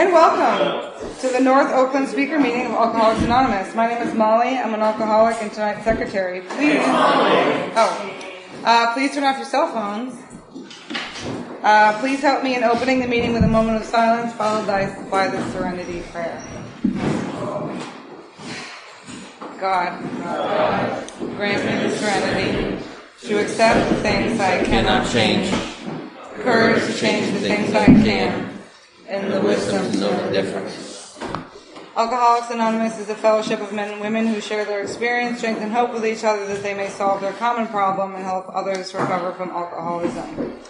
And welcome to the North Oakland Speaker Meeting of Alcoholics Anonymous. My name is Mollie. I'm an alcoholic and tonight's secretary. Please, oh, uh, please turn off your cell phones. Uh, please help me in opening the meeting with a moment of silence, followed by, by the Serenity Prayer. God, grant me the serenity to accept the things I cannot change, courage to change the things I can, and the wisdom to know the difference. Alcoholics Anonymous is a fellowship of men and women who share their experience, strength, and hope with each other that they may solve their common problem and help others recover from alcoholism.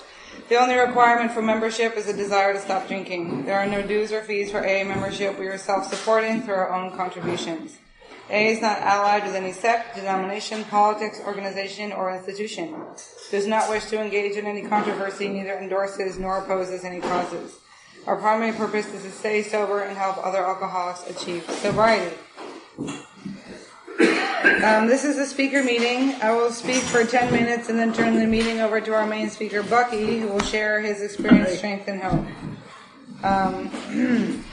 The only requirement for membership is a desire to stop drinking. There are no dues or fees for AA membership. We are self-supporting through our own contributions. AA is not allied with any sect, denomination, politics, organization, or institution. Does not wish to engage in any controversy, neither endorses nor opposes any causes. Our primary purpose is to stay sober and help other alcoholics achieve sobriety. Um, this is a speaker meeting. I will speak for 10 minutes and then turn the meeting over to our main speaker, Bucky, who will share his experience, strength, and hope. Um,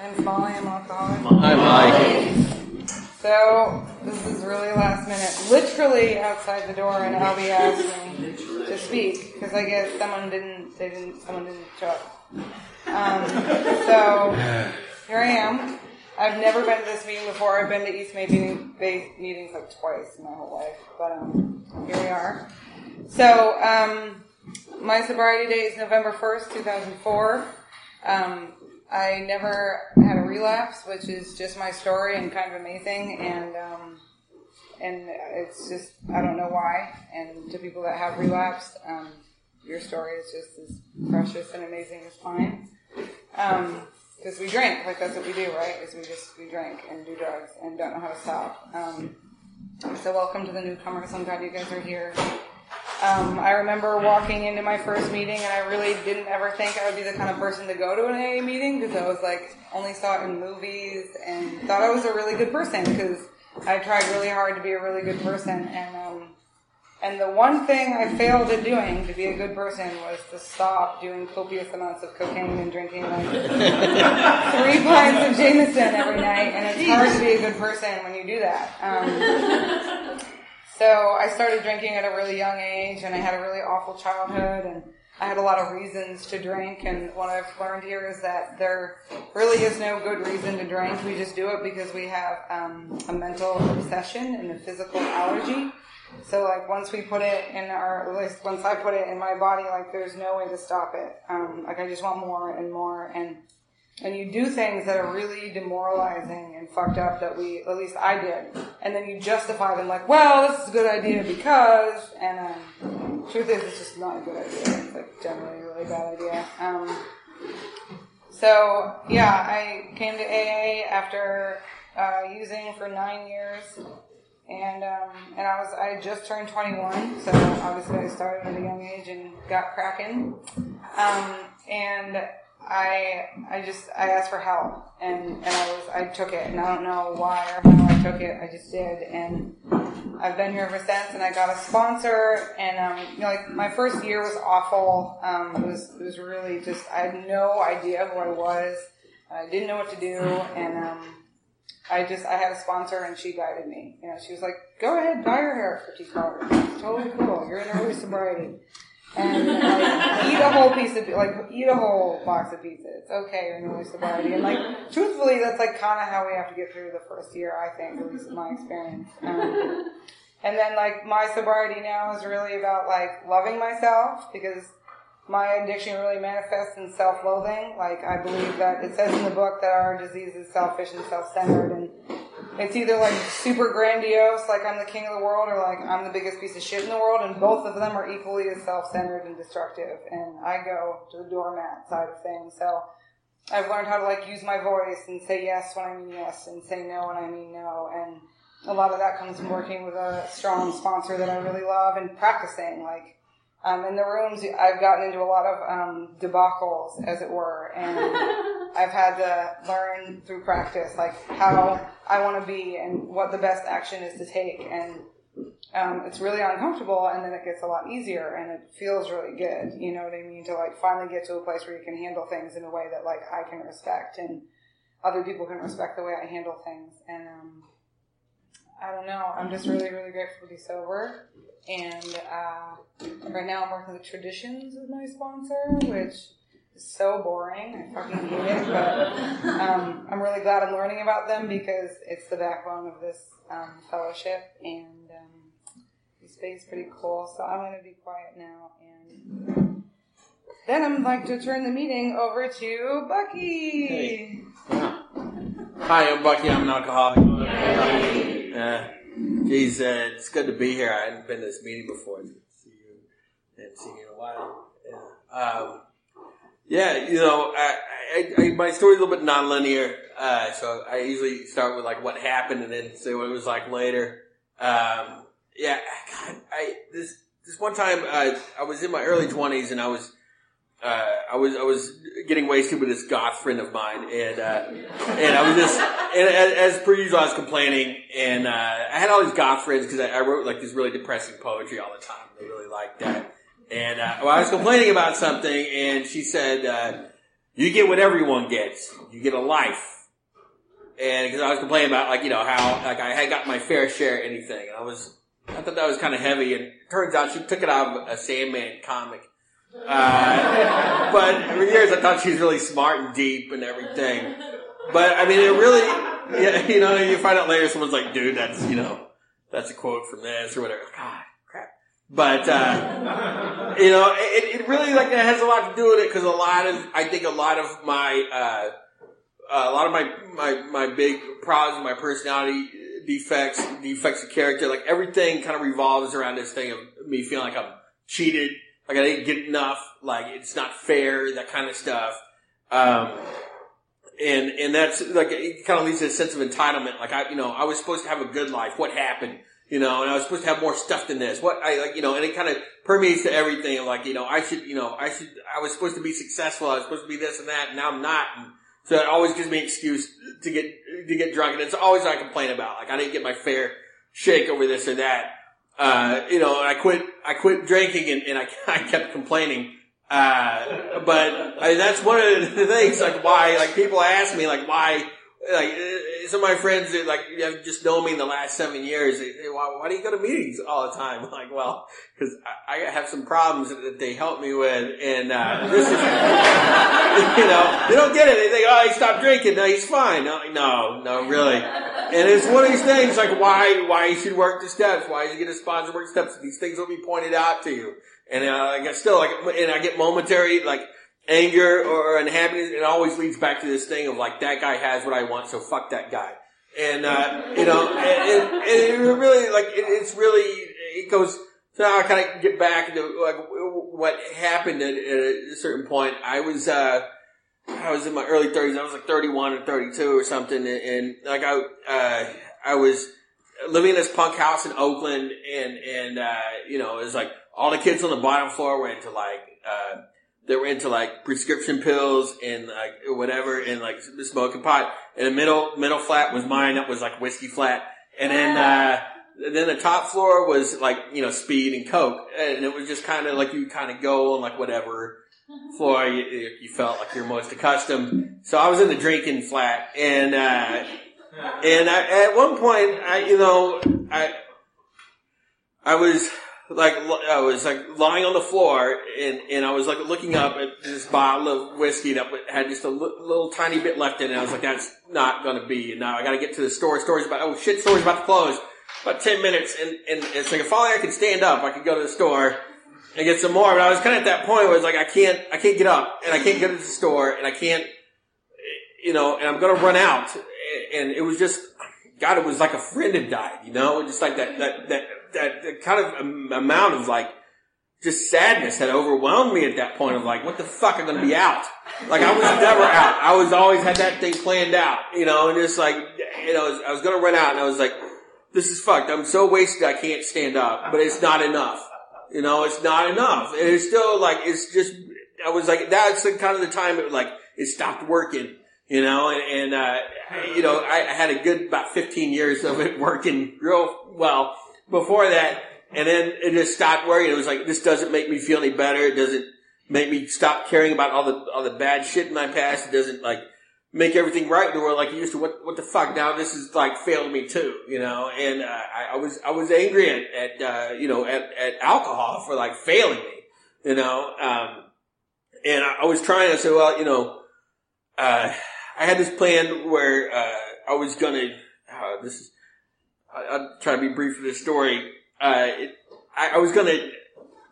I'm Mollie, I'm alcoholic. Hi, Mollie. So this is really last minute. Literally outside the door, and Albie asked me to speak because I guess someone didn't. They didn't. Someone didn't show up. Um, so here I am. I've never been to this meeting before. I've been to East Bay meeting, meetings like twice in my whole life, but um, here we are. So um, my sobriety date is November first, two thousand four. Um, I never had a relapse, which is just my story and kind of amazing. And um, and it's just I don't know why. And to people that have relapsed, um, your story is just as precious and amazing as mine. Because we drink, like that's what we do, right? Is we just we drink and do drugs and don't know how to stop. Um, so welcome to the newcomers. I'm glad you guys are here. Um, I remember walking into my first meeting, and I really didn't ever think I would be the kind of person to go to an AA meeting because I was like only saw it in movies and thought I was a really good person because I tried really hard to be a really good person. And um, and the one thing I failed at doing to be a good person was to stop doing copious amounts of cocaine and drinking like three pints of Jameson every night. And it's hard to be a good person when you do that. Um, so I started drinking at a really young age, and I had a really awful childhood, and I had a lot of reasons to drink. And what I've learned here is that there really is no good reason to drink. We just do it because we have um, a mental obsession and a physical allergy. So like once we put it in our, at least once I put it in my body, like there's no way to stop it. Um, like I just want more and more, and and you do things that are really demoralizing and fucked up that we, at least I did, and then you justify them like, well, this is a good idea because, and um, truth is, it's just not a good idea. It's like generally a really bad idea. Um, so yeah, I came to AA after uh, using for nine years, and um, and I was I just turned 21, so obviously I started at a young age and got cracking, um, and I I just I asked for help and and I was I took it. And I don't know why or how I took it. I just did. And I've been here ever since. And I got a sponsor. And um you know like my first year was awful. Um it was it was really just I had no idea who I was. I didn't know what to do. And um I just I had a sponsor and she guided me you know she was like go ahead dye your hair for color it's totally cool you're in early sobriety and like, eat a whole piece of like eat a whole box of pizza. It's okay, you're in early sobriety. And like truthfully, that's like kind of how we have to get through the first year. I think, at least in my experience. Um, and then like my sobriety now is really about like loving myself because my addiction really manifests in self-loathing. Like I believe that it says in the book that our disease is selfish and self-centered and it's either like super grandiose, like I'm the king of the world, or like I'm the biggest piece of shit in the world, and both of them are equally as self-centered and destructive. And I go to the doormat side of things. So I've learned how to like use my voice and say yes when I mean yes and say no when I mean no. And a lot of that comes from working with a strong sponsor that I really love and practicing. Like um, in the rooms, I've gotten into a lot of um, debacles, as it were, and I've had to learn through practice like how I want to be and what the best action is to take. And um, it's really uncomfortable, and then it gets a lot easier, and it feels really good. You know what I mean? To like finally get to a place where you can handle things in a way that like I can respect and other people can respect the way I handle things. And um, I don't know. I'm just really, really grateful to be sober. And uh, right now, I'm working with Traditions as my sponsor, which is so boring. I fucking hate it, but um, I'm really glad I'm learning about them because it's the backbone of this um, fellowship, and um, the space pretty cool. So I'm going to be quiet now, and then I'm like to turn the meeting over to Bucky. Hey. Yeah. Hi, I'm Bucky. I'm an alcoholic. Uh, it's good to be here. I hadn't been to this meeting before. See you, and seen you in a while. Yeah. Um, yeah, you know, I, I, I, my story's a little bit nonlinear, uh, so I usually start with like what happened and then say what it was like later. Um, yeah, God, I this this one time uh, I was in my early twenties and I was uh, I was I was getting wasted with this goth friend of mine, and uh, and I was just and as, as per usual, I was complaining, and uh, I had all these goth friends because I, I, wrote like this really depressing poetry all the time. They really liked that, and uh, well, I was complaining about something, and she said, uh, "You get what everyone gets. You get a life." And because I was complaining about like you know how like I had got my fair share of anything, and I was I thought that was kind of heavy, and turns out she took it out of a Sandman comic uh, but for years I thought she was really smart and deep and everything. But I mean, it really, yeah, you know, you find out later someone's like, dude, that's, you know, that's a quote from this or whatever. God, crap. But, uh, you know, it, it really like, it has a lot to do with it because a lot of, I think a lot of my, uh, a lot of my, my, my big problems, my personality defects, defects of character, like everything kind of revolves around this thing of me feeling like I'm cheated like I didn't get enough. Like it's not fair. That kind of stuff. Um, and and that's like it kind of leads to a sense of entitlement. Like I, you know, I was supposed to have a good life. What happened? You know, and I was supposed to have more stuff than this. What I like, you know, and it kind of permeates to everything. Like you know, I should, you know, I should. I was supposed to be successful. I was supposed to be this and that, and now I'm not. And so it always gives me an excuse to get to get drunk, and it's always I complain about. Like I didn't get my fair shake over this or that. Uh, you know, I quit, I quit drinking and, and I, I kept complaining. Uh, but I, that's one of the things, like why, like people ask me, like why, like uh, some of my friends that like have just known me in the last seven years. They, why, why, do you go to meetings all the time? I'm like, well, because I, I, have some problems that they help me with, and uh, this is, you know, they don't get it. They think, oh, he stopped drinking. No, he's fine. No, no, no, really. And it's one of these things like why why you should work the steps, why you get a sponsor work steps. These things will be pointed out to you, and uh, I get still like, and I get momentary like anger or unhappiness, it always leads back to this thing of like, that guy has what I want, so fuck that guy. And, uh, you know, and, and, and it really, like, it, it's really, it goes, so now I kind of get back to like what happened at, at, a certain point. I was, uh, I was in my early thirties. I was like 31 or 32 or something. And, and like I, uh, I was living in this punk house in Oakland and, and, uh, you know, it was like all the kids on the bottom floor went to like, uh, they were into like prescription pills and like whatever and like smoking pot. And the middle middle flat was mine. That was like whiskey flat. And then uh, then the top floor was like you know speed and coke. And it was just kind of like you kind of go on like whatever floor you, you, felt like you're most accustomed. So I was in the drinking flat and. Uh, and I, at one point, I, you know, I, I was like I was like lying on the floor and, and I was like looking up at this bottle of whiskey that had just a little tiny bit left in it. I was like, that's not going to be. And now I got to get to the store. Store's about, oh shit, store's about to close. About 10 minutes. And, and it's like if only I could stand up, I could go to the store and get some more. But I was kind of at that point where it's like, I can't, I can't get up and I can't get to the store and I can't, you know, and I'm to run out. And it was just, God, it was like a friend had died, you know, just like that, that, that, that, kind of amount of like just sadness had overwhelmed me at that point of like, what the fuck, I'm gonna be out. Like I was never out. I was always had that thing planned out, you know, and just like, you know, I was gonna run out and I was like, this is fucked. I'm so wasted I can't stand up, but it's not enough. You know, it's not enough. And it's still like, it's just, I was like, that's kind of the time it like, it stopped working, you know, and, and uh, you know, I, I had a good about 15 years of it working real well before that. And then it just stopped working. It was like, this doesn't make me feel any better. It doesn't make me stop caring about all the, all the bad shit in my past. It doesn't like, make everything right in the world like it used to. What what the fuck? Now this is like failed me too, you know. And uh, I, I, was I was angry at, at uh, you know at, at alcohol for like failing me, you know. Um, and I, I, was trying. I said, well, you know, uh, I had this plan where uh, I was gonna. Uh, this is. I, will try to be brief for this story. Uh, it, I, I was gonna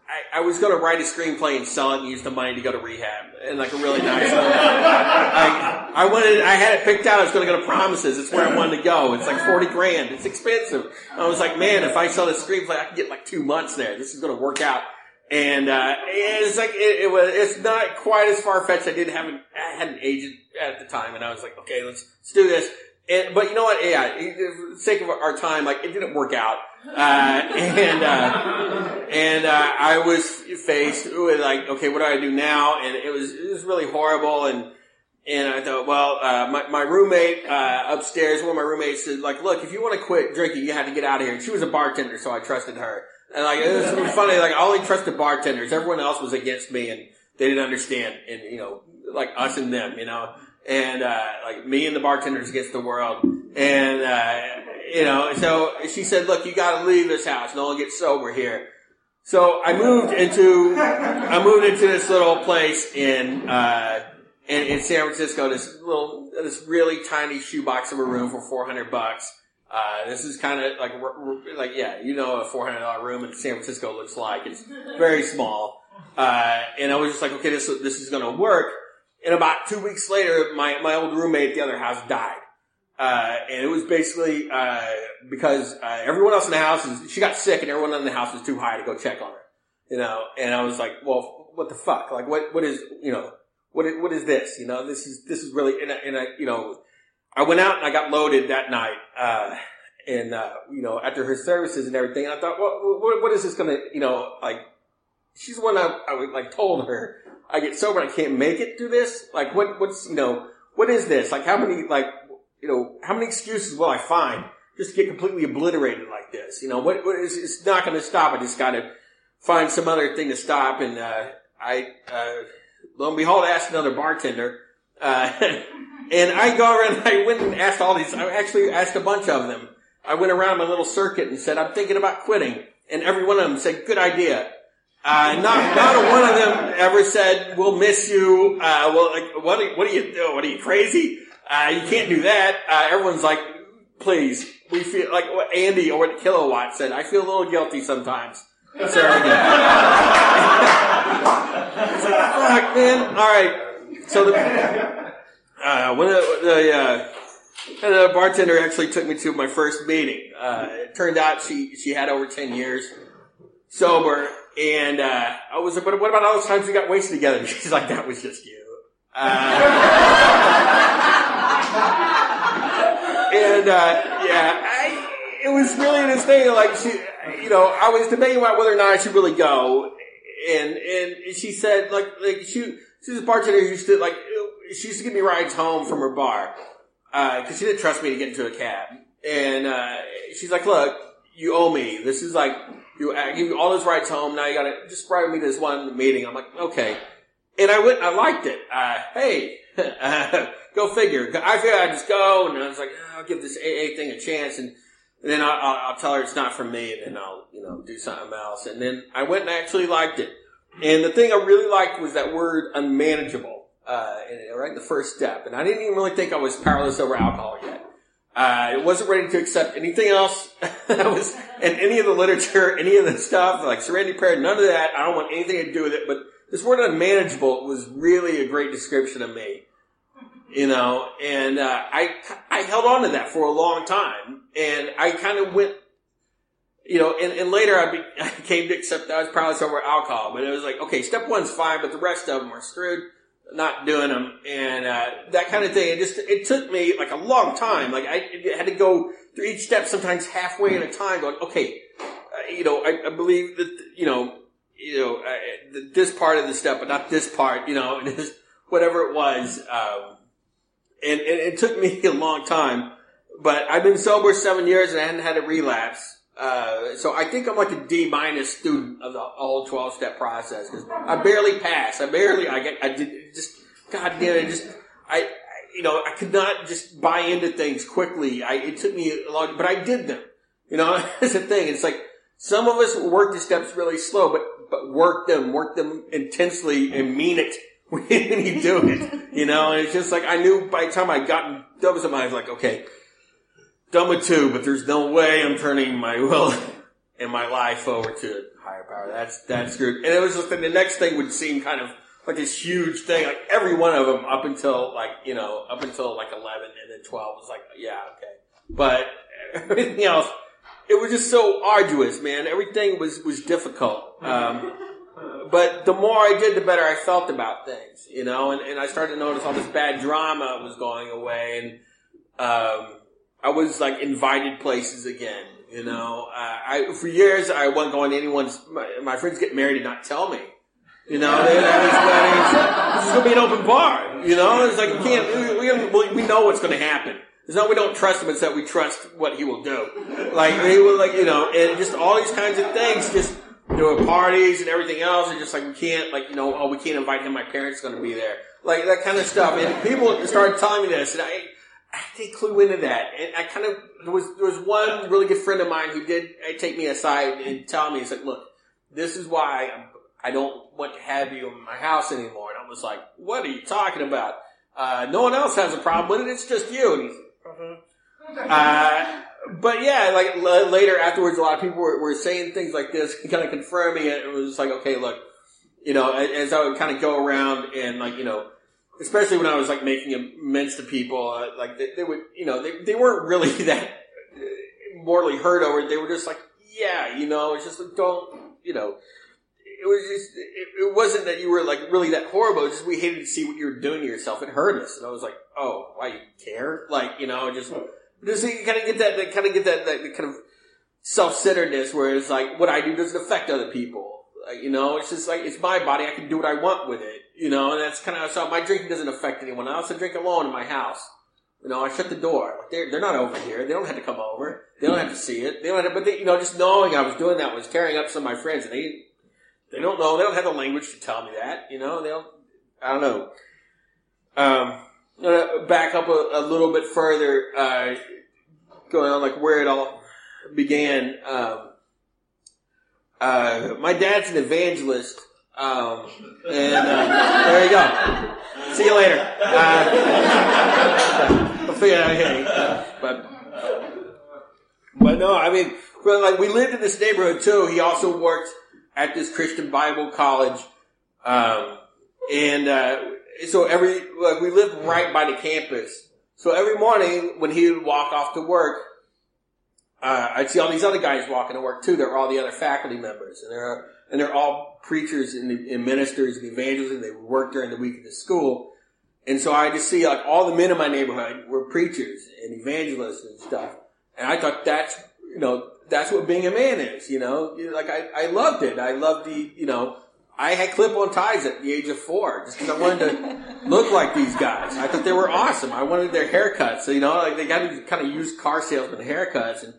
I, I, was going to write a screenplay and sell it and use the money to go to rehab and like a really nice one. I, I wanted, I had it picked out. I was going to go to Promises. It's where I wanted to go. It's like 40 grand. It's expensive. I was like, man, if I sell this screenplay, I can get like two months there. This is going to work out. And, uh, it's like, it, it, was, it's not quite as far fetched. I didn't have an, I had an agent at the time and I was like, okay, let's, let's do this. And, but you know what? Yeah, for the sake of our time, like it didn't work out. Uh, and, uh, and, uh, I was faced with like, okay, what do I do now? And it was, it was really horrible. And, and I thought, well, uh, my, my roommate, uh, upstairs, one of my roommates said, like, look, if you want to quit drinking, you have to get out of here. And she was a bartender, so I trusted her. And like, it was, it was funny, like, I only trusted bartenders. Everyone else was against me and they didn't understand. And, you know, like us and them, you know and uh, like me and the bartenders against the world. And uh, you know, so she said, "Look, you got to leave this house. No one gets sober here." So I moved into I moved into this little place in uh, in, in San Francisco. This little this really tiny shoebox of a room for four hundred bucks. Uh, this is kind of like like yeah, you know, a four hundred dollar room in San Francisco looks like. It's very small. Uh, and I was just like, okay, this this is going to work. And about two weeks later, my, my old roommate at the other house died. Uh, and it was basically, uh, because, uh, everyone else in the house is, she got sick and everyone in the house was too high to go check on her. You know, and I was like, well, what the fuck? Like, what, what is, you know, what what is this? You know, this is, this is really, and I, and I, you know, I went out and I got loaded that night, uh, and, uh, you know, after her services and everything, I thought, well, what, what is this gonna, you know, like, she's the one I, I like told her, I get sober and I can't make it through this? Like, what, what's, you know, what is this? Like, how many, like, you know, how many excuses will I find just to get completely obliterated like this? You know, what, what is, it's not going to stop. I just got to find some other thing to stop. And, uh, I, uh, lo and behold, I asked another bartender, uh, and I go around, I went and asked all these, I actually asked a bunch of them. I went around my little circuit and said, I'm thinking about quitting. And every one of them said, good idea. Uh, not, not a one of them ever said, we'll miss you. Uh, well, like, what, are, what are you doing? What are you crazy? Uh, you can't do that. Uh, everyone's like, please, we feel like what Andy or what Kilowatt said, I feel a little guilty sometimes. It. fuck, man. All right. So the, uh, when the, the, uh, the bartender actually took me to my first meeting. Uh, it turned out she, she had over 10 years sober and uh, I was like, what, what, about all those times we got wasted together? She's like, that was just you. Uh, and uh, yeah, I, it was really this thing. Like she, you know, I was debating about whether or not I should really go. And and she said, like, like she she was a bartender who used to like she used to give me rides home from her bar because uh, she didn't trust me to get into a cab. And uh, she's like, look, you owe me. This is like you I give you all those rides home. Now you got to just drive me to this one meeting. I'm like, okay. And I went. I liked it. Uh, hey, go figure. I figured I'd just go, and I was like, oh, I'll give this AA thing a chance, and, and then I'll, I'll, I'll, tell her it's not for me, and then I'll you know do something else. And then I went and actually liked it. And the thing I really liked was that word unmanageable. Uh, right in the first step. And I didn't even really think I was powerless over alcohol yet. Uh, I wasn't ready to accept anything else that was in any of the literature, any of the stuff, like serenity prayer, none of that. I don't want anything to do with it. But this word unmanageable was really a great description of me. You know, and uh, I I held on to that for a long time, and I kind of went. you know, and, and later I, be, I came to accept that I was probably somewhere alcohol, but it was like, okay, step one's fine, but the rest of them are screwed, not doing them, and uh, that kind of thing. It just it took me like a long time. Like I had to go through each step, sometimes halfway at a time, going, okay, uh, you know, I, I, believe that you know, you know, uh, this part of the step, but not this part, you know, whatever it was. Um, and, and it took me a long time, but I've been sober seven years and I hadn't had a relapse. Uh, so I think I'm like a D minus student of the whole 12 step process because I barely passed. I barely, I get, I did just, God damn it, just, I, you know, I could not just buy into things quickly. I, it took me a long, but I did them. You know, that's the thing. It's like some of us work the steps really slow, but, but work them, work them intensely and mean it when you do it. You know, and it's just like I knew by the time I got done with them, I was like, okay, done with two, but there's no way I'm turning my will and my life over to higher power. That's that's good. And it was just the next thing would seem kind of like this huge thing. Like every one of them up until like you know up until like eleven and then twelve was like yeah okay, but everything else it was just so arduous, man. Everything was was difficult. Um, but the more I did, the better I felt about things, you know. And, and I started to notice all this bad drama was going away, and um, I was like invited places again. You know, uh, I for years I wasn't going to anyone's. My, my friends get married and not tell me. You know, they these weddings. Going to be an open bar. You know, it's like we can't. We, we, we know what's to happen. It's not we don't trust him; it's that we trust what he will do. Like they will, like you know, and just all these kinds of things. Just doing parties and everything else, and just like we can't, like you know, oh, we can't invite him. My parents are to be there, like that kind of stuff. And people started telling me this, and I, I did clue into that. And I kind of there was there was one really good friend of mine who did uh, take me aside and tell me, he's like, look, this is why I'm, I do not want to have you in my house anymore. And I was like, what are you talking about? Uh, no one else has a problem with it. It's just you. And he's uh, but yeah, like l- later afterwards, a lot of people were, were saying things like this, kind of confirming it. It was like, okay, look, you know, as I would kind of go around and like, you know, especially when I was like making amends to people, uh, like they, they, would, you know, they, they weren't really that uh, mortally hurt over it. They were just like, yeah, you know, it's just like, don't, you know, it was just, it, it, wasn't that you were like really that horrible. It's just we hated to see what you were doing to yourself. It hurt us. And I was like, oh, why you care? Like, you know, just, just you kind of get that, that kind of get that, that kind of self-centeredness where it's like, what I do doesn't affect other people. Like, you know, it's just like, it's my body. I can do what I want with it. You know, and that's kind of, so my drinking doesn't affect anyone. I drink alone in my house. You know, I shut the door. They're, they're not over here. They don't have to come over. They don't have to see it. They don't have to, but they, you know, just knowing I was doing that was tearing up some of my friends and they, they don't know. They don't have the language to tell me that. You know, they don't, I don't know. Um, uh, back up a, a, little bit further, uh, going on like where it all began. Um, uh, my dad's an evangelist, um, and uh, there you go. See you later. Uh, I'll figure out here, but but no, I mean, like we lived in this neighborhood too. He also worked at this Christian Bible college, um, and uh, so every like we lived right by the campus. So every morning when he would walk off to work, uh, I'd see all these other guys walking to work too. They're all the other faculty members, and they're and they're all preachers and, and ministers and evangelists. And they would work during the week at the school, and so I just see like all the men in my neighborhood were preachers and evangelists and stuff. And I thought that's you know that's what being a man is. You know, like I I loved it. I loved the you know I had clip-on ties at the age of four just because I wanted to look like these guys. I thought they were awesome. I wanted their haircuts. So, you know, like they got to kind of use car salesman haircuts and,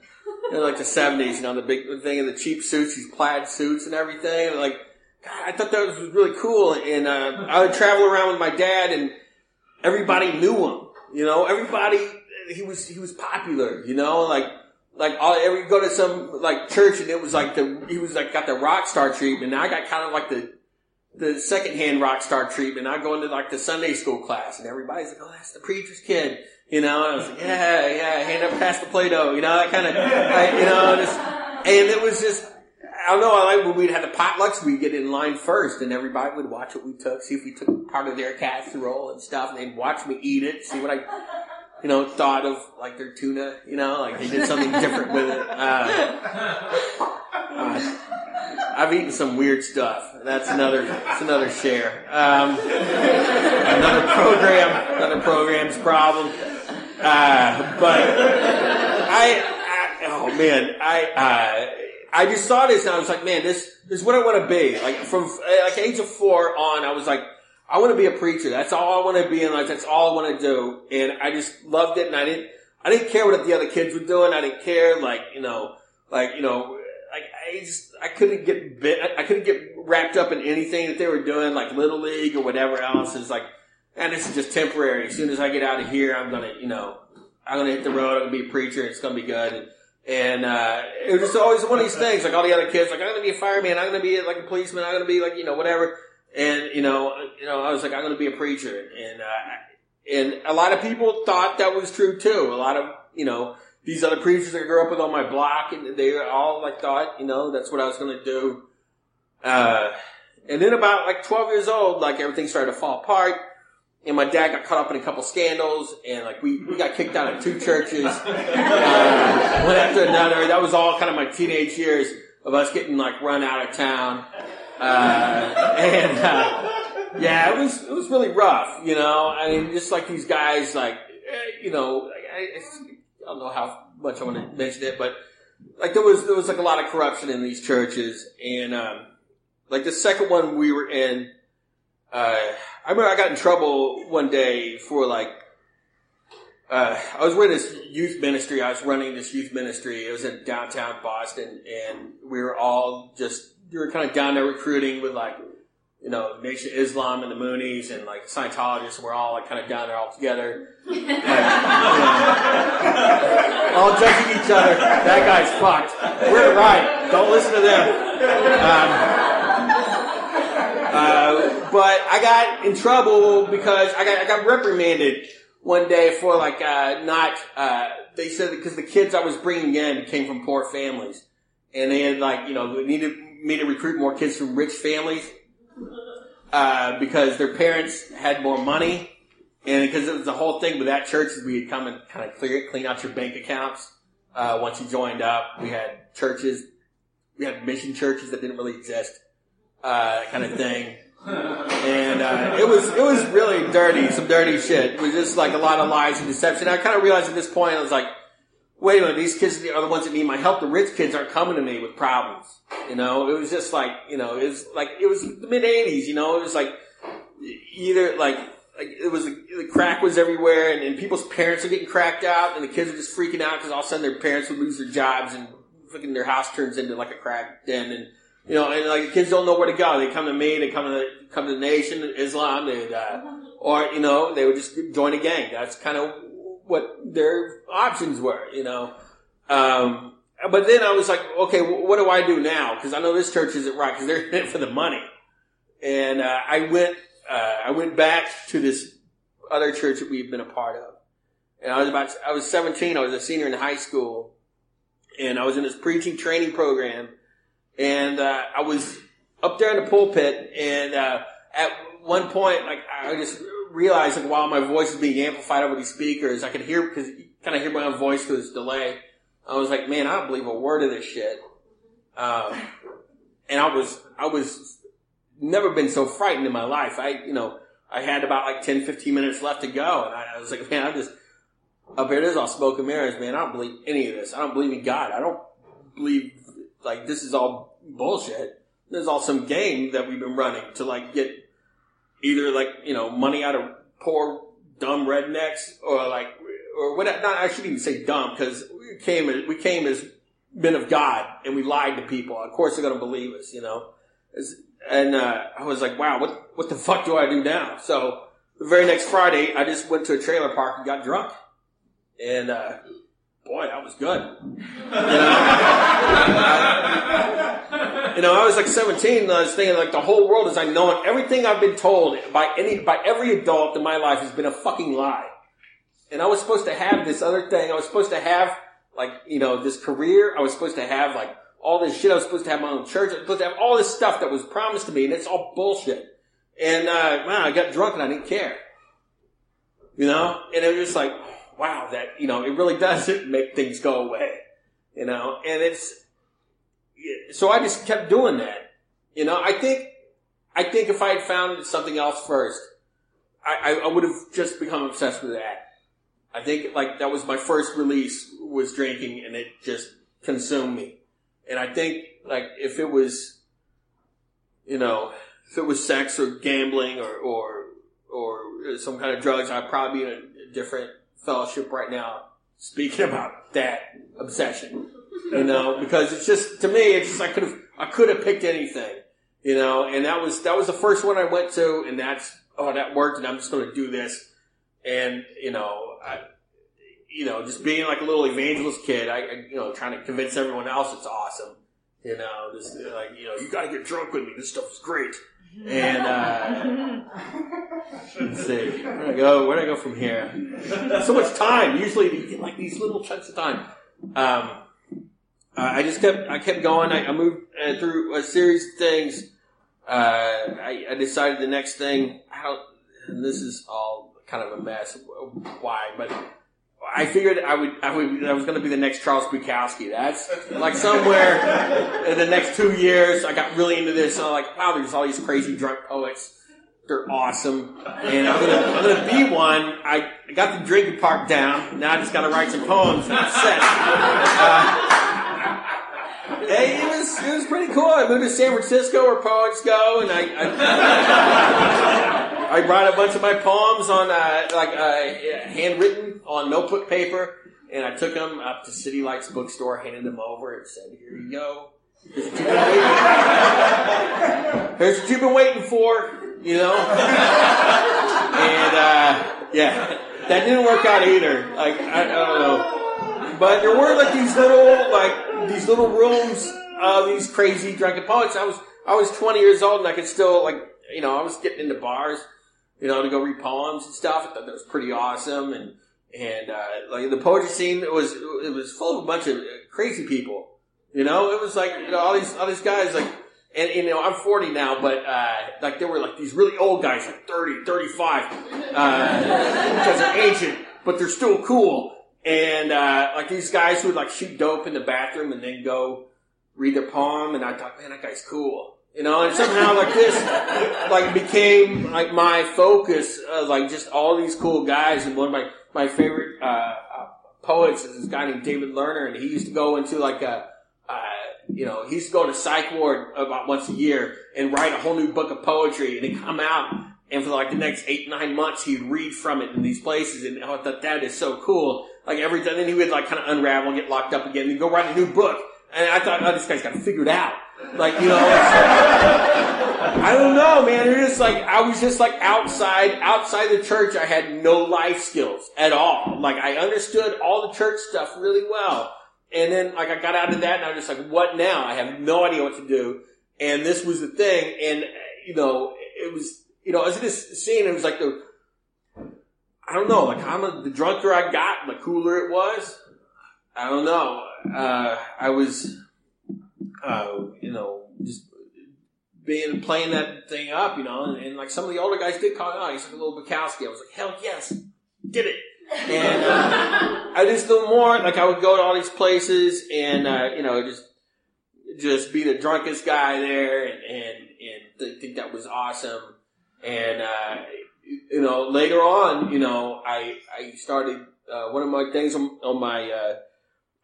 you like the 70s, you know, the big thing in the cheap suits, these plaid suits and everything. And like, God, I thought that was really cool. And, uh, I would travel around with my dad and everybody knew him. You know, everybody, he was, he was popular, you know, like, like all, every go to some like church and it was like the he was like got the rock star treatment. And I got kind of like the the second hand rock star treatment. I go into like the Sunday school class and everybody's like, "Oh, that's the preacher's kid," you know. And I was like, "Yeah, yeah, hand up past the Play-Doh," you know, that kind of, you know, just, and it was just. I don't know. I like when we'd have the potlucks. We'd get in line first, and everybody would watch what we took, see if we took part of their casserole and stuff, and they'd watch me eat it, see what I you know, thought of like their tuna, you know, like they did something different with it. Uh, uh, I've eaten some weird stuff. That's another, that's another share. Um, another program, another program's problem. Uh, but I, I, oh man, I, uh, I just saw this and I was like, man, this, this is what I want to be. Like from like age of four on, I was like, I want to be a preacher. That's all I want to be in life. That's all I want to do. And I just loved it. And I didn't, I didn't care what the other kids were doing. I didn't care, like, you know, like, you know, like, I just, I couldn't get bit, I couldn't get wrapped up in anything that they were doing, like Little League or whatever else. It's like, and this is just temporary. As soon as I get out of here, I'm gonna, you know, I'm gonna hit the road. I'm gonna be a preacher. It's gonna be good. And, uh, it was just always one of these things. Like all the other kids, like I'm gonna be a fireman. I'm gonna be like a policeman. I'm gonna be like, you know, whatever. And you know, you know, I was like, I'm to be a preacher, and uh, and a lot of people thought that was true too. A lot of you know these other preachers that I grew up with on my block, and they all like thought, you know, that's what I was to do. Uh, and then about like 12 years old, like everything started to fall apart. And my dad got caught up in a couple scandals, and like we, we got kicked out of two churches, uh, one after another. That was all kind of my teenage years of us getting like run out of town. Uh, and, uh, yeah, it was, it was really rough, you know, I mean, just like these guys, like, eh, you know, I, I don't know how much I want to mention it, but like there was, there was like a lot of corruption in these churches. And, um, like the second one we were in, uh, I remember I got in trouble one day for like, uh, I was with this youth ministry. I was running this youth ministry. It was in downtown Boston and we were all just we were kind of down there recruiting with like, you know, Nation Islam and the Moonies and like Scientologists. And we're all like kind of down there all together, and, you know, all judging each other. That guy's fucked. We're right. Don't listen to them. Um, uh, but I got in trouble because I got I got reprimanded one day for like uh, not. Uh, they said because the kids I was bringing in came from poor families, and they had like you know needed me to recruit more kids from rich families uh, because their parents had more money, and because it was the whole thing with that church is we'd come and kind of clear clean out your bank accounts uh, once you joined up. We had churches, we had mission churches that didn't really exist, uh, kind of thing. And uh, it was it was really dirty, some dirty shit. It was just like a lot of lies and deception. I kind of realized at this point, I was like, wait a minute, these kids are the ones that need my help. The rich kids aren't coming to me with problems. You know, it was just like, you know, it was like, it was the mid 80s, you know, it was like either like, like it was the crack was everywhere and, and people's parents are getting cracked out and the kids are just freaking out because all of a sudden their parents would lose their jobs and fucking their house turns into like a crack den and you know and like kids don't know where to go they come to me they come to the, come to the nation Islam they uh, or you know they would just join a gang that's kind of what their options were, you know. Um, but then I was like, okay, what do I do now? Because I know this church isn't right because they're in it for the money. And uh, I went, uh, I went back to this other church that we've been a part of. And I was about, I was 17. I was a senior in high school, and I was in this preaching training program. And uh, I was up there in the pulpit, and uh, at one point, like I just realized like while my voice was being amplified over these speakers, I could hear because kind of hear my own voice through this delay. I was like, man, I don't believe a word of this shit. Um, and I was, I was never been so frightened in my life. I, you know, I had about like 10, 15 minutes left to go, and I, I was like, man, I'm just up here. There's all smoke and mirrors, man. I don't believe any of this. I don't believe in God. I don't believe like this is all bullshit. There's all some game that we've been running to like get either like you know money out of poor dumb rednecks or like or what not I shouldn't even say dumb because we came as we came as men of God and we lied to people. Of course they're gonna believe us, you know. It's, and uh, I was like, wow, what what the fuck do I do now? So the very next Friday, I just went to a trailer park and got drunk, and uh, boy, that was good. You know? I was like 17 and I was thinking like the whole world is I know everything I've been told by any, by every adult in my life has been a fucking lie. And I was supposed to have this other thing. I was supposed to have like, you know, this career. I was supposed to have like all this shit. I was supposed to have my own church. I was supposed to have all this stuff that was promised to me and it's all bullshit. And, uh, man, I got drunk and I didn't care. You know? And it was just like, wow, that, you know, it really doesn't make things go away, you know, and it's, so I just kept doing that. You know, I think, I think if I had found something else first, I, I, would have just become obsessed with that. I think like that was my first release was drinking and it just consumed me. And I think like if it was, you know, if it was sex or gambling or, or, or some kind of drugs, I'd probably be in a different fellowship right now speaking about that obsession. You know, because it's just, to me, it's just, I could have, I could have picked anything, you know, and that was, that was the first one I went to and that's, oh, that worked and I'm just going to do this. And, you know, I, you know, just being like a little evangelist kid, I, I, you know, trying to convince everyone else it's awesome. You know, just like, you know, you gotta get drunk with me. This stuff is great. And, uh, let's see, where do I go? Where do I go from here? So much time. Usually like these little chunks of time. Um, I just kept, I kept going. I, I moved uh, through a series of things. Uh, I, I decided the next thing, how, this is all kind of a mess. Why? But I figured I would, I would, I was going to be the next Charles Bukowski. That's like somewhere in the next two years. I got really into this. And I'm like, wow, there's all these crazy drunk poets. They're awesome, and I'm gonna, I'm gonna be one. I, I got the drinking part down. Now I just got to write some poems and that's set. Uh, it was it was pretty cool. I moved to San Francisco where poets go, and I I, I brought a bunch of my poems on uh, like uh, handwritten on notebook paper, and I took them up to City Lights bookstore, handed them over, and said, "Here you go. Here's what you've been waiting, for." You know, and uh, yeah, that didn't work out either. Like I, I don't know, but there were like these little like these little rooms of these crazy drunken poets. I was I was 20 years old and I could still like you know I was getting into bars, you know, to go read poems and stuff. I thought that was pretty awesome and and uh, like the poetry scene it was it was full of a bunch of crazy people. You know, it was like you know all these all these guys like. And, you know, I'm 40 now, but, uh, like, there were like these really old guys, like 30, 35, uh, because they're ancient, but they're still cool. And, uh, like these guys who would like shoot dope in the bathroom and then go read their poem. And I thought, man, that guy's cool. You know, and somehow like this, like became like my focus, uh, like just all these cool guys. And one of my, my favorite, uh, uh, poets is this guy named David Lerner. And he used to go into like a, uh, you know, he used to go to psych ward about once a year and write a whole new book of poetry and he'd come out and for like the next eight, nine months he'd read from it in these places and I thought that is so cool. Like every time, then he would like kind of unravel and get locked up again and go write a new book. And I thought, oh, this guy's got to figure it out. Like, you know, I don't know, man. It just like, I was just like outside, outside the church. I had no life skills at all. Like I understood all the church stuff really well. And then like I got out of that and I was just like, what now? I have no idea what to do. And this was the thing. And, you know, it was, you know, as in this scene, it was like the, I don't know, like how much, the drunker I got, the cooler it was. I don't know. Uh, I was, uh, you know, just being, playing that thing up, you know, and, and like some of the older guys did call out. He's like a little Bukowski. I was like, hell yes, did it. And, uh, I just, the more, like I would go to all these places and, uh, you know, just, just be the drunkest guy there and, and, and th- think that was awesome. And, uh, you know, later on, you know, I, I started, uh, one of my things on, on my, uh,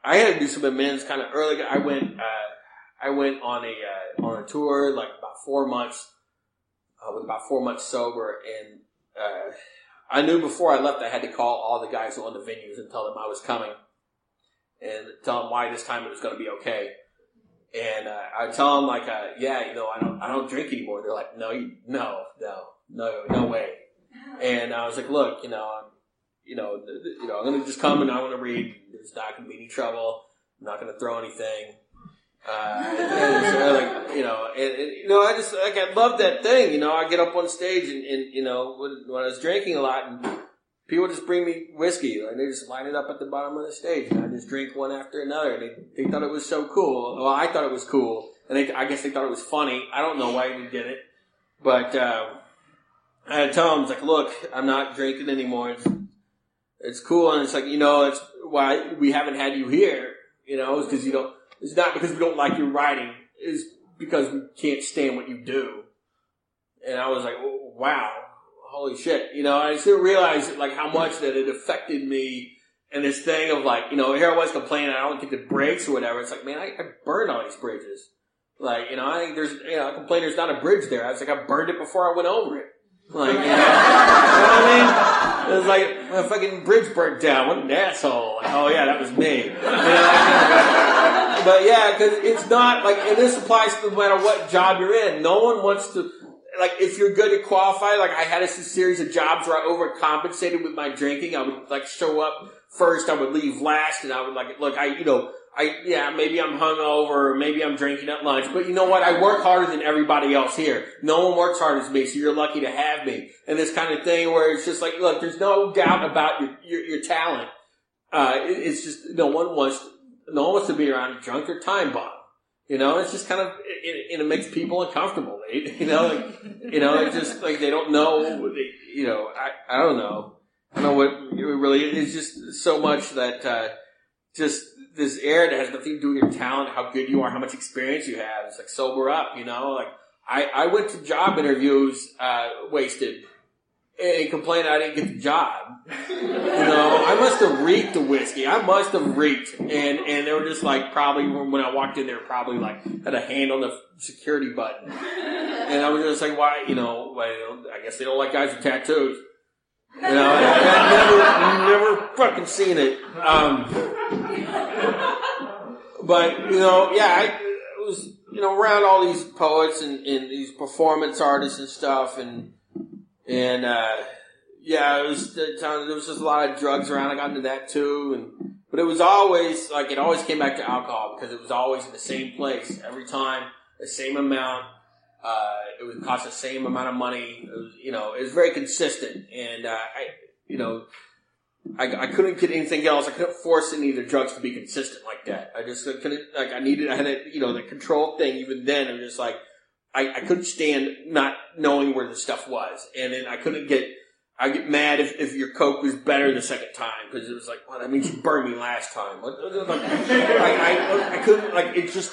I had to do some amends kind of early. I went, uh, I went on a, uh, on a tour like about four months, uh, with about four months sober and, uh, I knew before I left I had to call all the guys who owned the venues and tell them I was coming and tell them why this time it was going to be okay. And, uh, I tell them like, uh, yeah, you know, I don't, I don't drink anymore. They're like, no, you, no, no, no, no way. And I was like, look, you know, I'm, you know, th- th- you know, I'm gonna just come and I'm gonna read. There's not gonna be any trouble. I'm not gonna throw anything. Uh, and so, like, you know, and, and, you know, I just, like, I love that thing, you know, I get up on stage and, and you know, when, when I was drinking a lot and people just bring me whiskey and they just line it up at the bottom of the stage and I just drink one after another. They, they thought it was so cool. Well, I thought it was cool. And they, I guess they thought it was funny. I don't know why we did it. But, uh, I had to tell him, like, look, I'm not drinking anymore. It's, it's cool, and it's like you know, it's why we haven't had you here. You know, it's because you don't. It's not because we don't like your writing. It's because we can't stand what you do. And I was like, wow, holy shit. You know, I didn't realize like how much that it affected me. And this thing of like, you know, here I was complaining I don't get the breaks or whatever. It's like, man, I, I burned all these bridges. Like, you know, I think there's, you know, I complain there's not a bridge there. I was like, I burned it before I went over it. Like, you know, you know what I mean? It was like, my fucking bridge burnt down. What an asshole. Like, oh yeah, that was me. You know? but yeah, cause it's not like, and this applies to no matter what job you're in. No one wants to, like, if you're good at qualify, like I had a series of jobs where I overcompensated with my drinking. I would like show up first, I would leave last, and I would like, look, I, you know, I, yeah, maybe I'm hungover, maybe I'm drinking at lunch, but you know what? I work harder than everybody else here. No one works harder than me, so you're lucky to have me. And this kind of thing where it's just like, look, there's no doubt about your, your, your talent. Uh, it, it's just, no one wants, no one wants to be around a drunk or time bomb. You know, it's just kind of, it, it makes people uncomfortable. They, you know, like, you know, it's just like they don't know, they, you know, I, I don't know. I don't know what it really, it's just so much that, uh, just this air that has nothing to do with your talent, how good you are, how much experience you have. It's like sober up, you know. Like I, I went to job interviews uh, wasted and complain I didn't get the job. You know, I must have reeked the whiskey. I must have reeked, and and they were just like probably when I walked in, they probably like had a hand on the security button, and I was just like, why, you know, well, I guess they don't like guys with tattoos. You know, I, I never, never fucking seen it. Um, but you know, yeah, I was you know around all these poets and, and these performance artists and stuff, and and uh, yeah, it was there was just a lot of drugs around. I got into that too, and but it was always like it always came back to alcohol because it was always in the same place every time, the same amount. Uh, it would cost the same amount of money. It was, you know, it was very consistent, and uh, I, you know, I, I couldn't get anything else. I couldn't force any of the drugs to be consistent like that. I just couldn't, like, I needed, I had a, you know, the control thing even then. I'm just like, I, I couldn't stand not knowing where the stuff was. And then I couldn't get, I get mad if, if your Coke was better the second time because it was like, well, that means you burned me last time. I, I, I couldn't, like, it's just,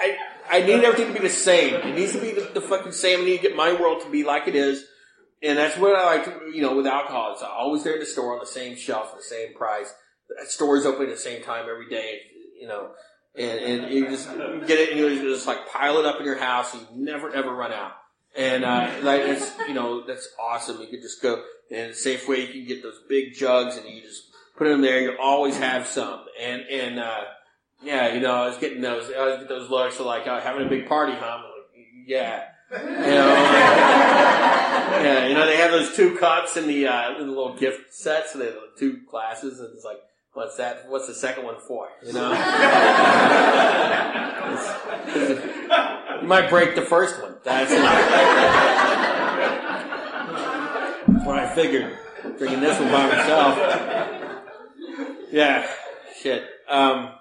I, I need everything to be the same. It needs to be the, the fucking same. I need to get my world to be like it is and that's what I like, to, you know, with alcohol. It's always there in the store on the same shelf, the same price. The store is open at the same time every day, you know. And, and you just get it and you just like pile it up in your house and you never ever run out. And, uh, like, it's, you know, that's awesome. You could just go, and Safeway, you can get those big jugs and you just put them there. You always have some. And, and, uh, yeah, you know, I was getting those, I was getting those looks for like, uh, having a big party, huh? Like, yeah. You know, yeah, you know, they have those two cups in the, uh, in the little gift set, so they have two glasses, and it's like, what's that? What's the second one for? You know? you might break the first one. That's, That's what I figured. Drinking this one by myself. Yeah, shit. Um,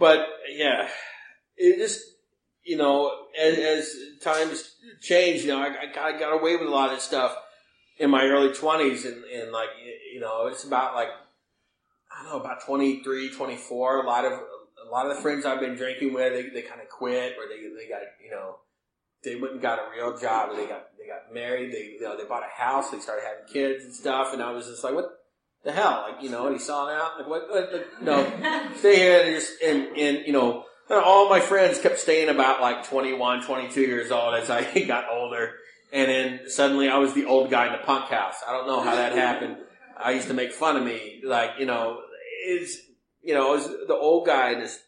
but yeah, it just, you know, as, as times change, you know, I, I, got, I got away with a lot of stuff in my early twenties and, and like, you know, it's about like, I don't know, about 23, 24. A lot of, a lot of the friends I've been drinking with, they, they kind of quit or they, they got, you know, they went and got a real job or they got, they got married. They, you know, they bought a house. They started having kids and stuff. And I was just like, what the hell? Like, you know, and he saw it out. Like, what, what, like, no, stay here and just, and, and, you know, all my friends kept staying about like 21, 22 years old as I got older. And then suddenly I was the old guy in the punk house. I don't know how that happened. I used to make fun of me. Like, you know, is, you know, I was the old guy in this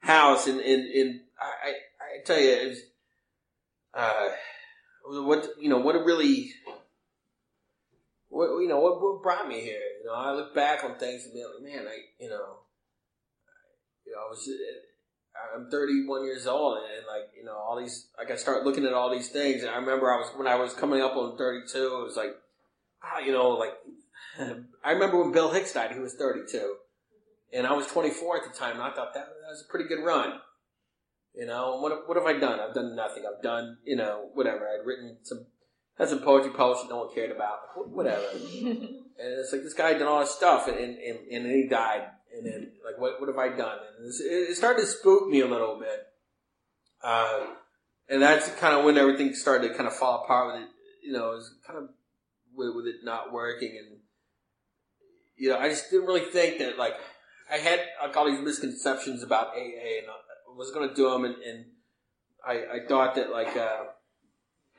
house and, and, and I, I tell you, it was, uh, what, you know, what really, what, you know, what, what brought me here? You know, I look back on things and be like, man, I, you know, you know, I was, I'm 31 years old, and, and, like you know, all these, like I start looking at all these things, and I remember I was when I was coming up on 32, it was like, ah, you know, like I remember when Bill Hicks died, he was 32, and I was 24 at the time, and I thought that, that was a pretty good run. You know, what what have I done? I've done nothing. I've done, you know, whatever. I'd written some, had some poetry published that no one cared about. Whatever. and it's like this guy did all this stuff, and and, and, and then he died. And then like, what what have I done? And it started to spook me a little bit. Uh, and that's kind of when everything started to kind of fall apart with it. You know, it was kind of with, with it not working, and you know, I just didn't really think that like I had like all these misconceptions about AA, and I was going to do them, and, and I, I thought that like uh,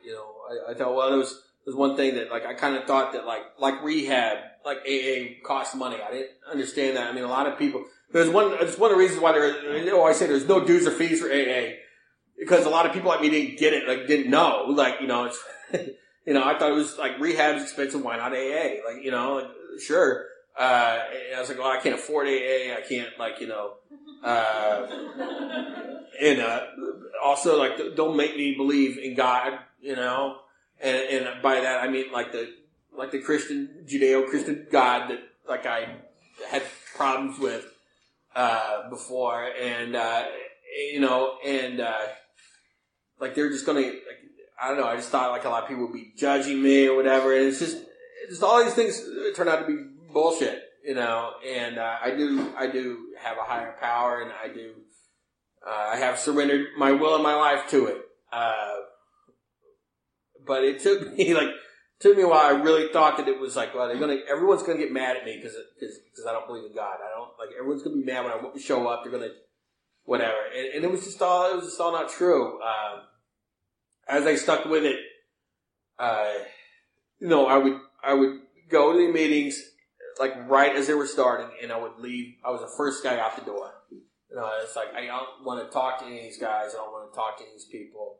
you know, I, I thought well, there was there's one thing that like I kind of thought that like like rehab, like AA costs money. I didn't understand that. I mean, a lot of people. There's one. It's one of the reasons why there. You know, I say there's no dues or fees for AA because a lot of people like me didn't get it, like didn't know. Like you know, it's you know, I thought it was like rehab's expensive. Why not AA? Like you know, like, sure. Uh, I was like, well, I can't afford AA. I can't like you know. Uh, and uh, also like don't make me believe in God, you know. And, and by that I mean like the like the Christian Judeo-Christian God that like I had problems with uh, before, and uh, you know, and uh, like they're just gonna like I don't know. I just thought like a lot of people would be judging me or whatever, and it's just just all these things turn out to be bullshit, you know. And uh, I do I do have a higher power, and I do uh, I have surrendered my will and my life to it. Uh, but it took me like took me a while. I really thought that it was like, well, they're gonna everyone's gonna get mad at me because because I don't believe in God. I don't like everyone's gonna be mad when I show up. They're gonna whatever, and, and it was just all it was just all not true. Um, as I stuck with it, uh, you know, I would I would go to the meetings like right as they were starting, and I would leave. I was the first guy out the door. You know, it's like I don't want to talk to any of these guys. I don't want to talk to any of these people.